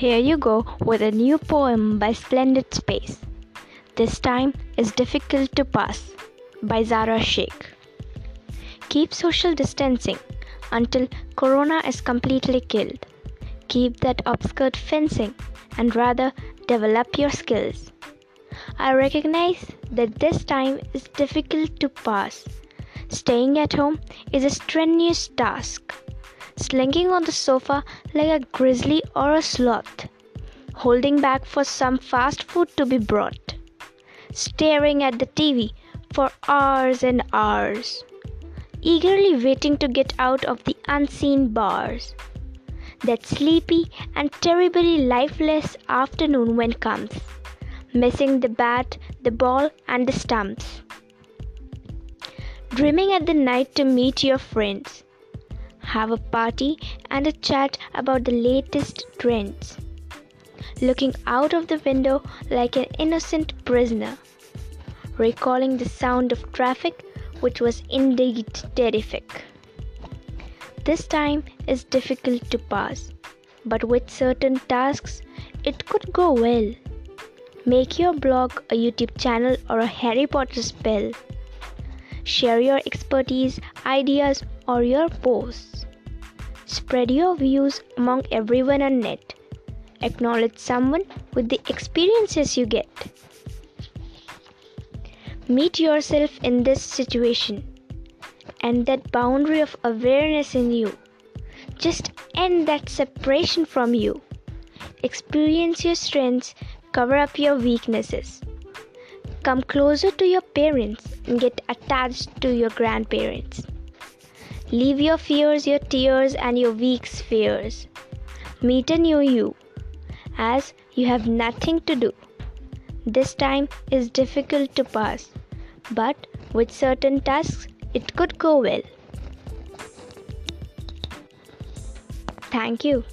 Here you go with a new poem by Splendid Space. This time is difficult to pass by Zara Sheikh. Keep social distancing until Corona is completely killed. Keep that obscure fencing and rather develop your skills. I recognize that this time is difficult to pass. Staying at home is a strenuous task slinking on the sofa like a grizzly or a sloth, holding back for some fast food to be brought, staring at the TV for hours and hours, eagerly waiting to get out of the unseen bars. That sleepy and terribly lifeless afternoon when comes, missing the bat, the ball, and the stumps. Dreaming at the night to meet your friends have a party and a chat about the latest trends. Looking out of the window like an innocent prisoner, recalling the sound of traffic, which was indeed terrific. This time is difficult to pass, but with certain tasks, it could go well. Make your blog a YouTube channel or a Harry Potter spell. Share your expertise, ideas, or your posts. Spread your views among everyone on net. Acknowledge someone with the experiences you get. Meet yourself in this situation and that boundary of awareness in you. Just end that separation from you. Experience your strengths, cover up your weaknesses. Come closer to your parents and get attached to your grandparents. Leave your fears, your tears, and your weak fears. Meet a new you, as you have nothing to do. This time is difficult to pass, but with certain tasks, it could go well. Thank you.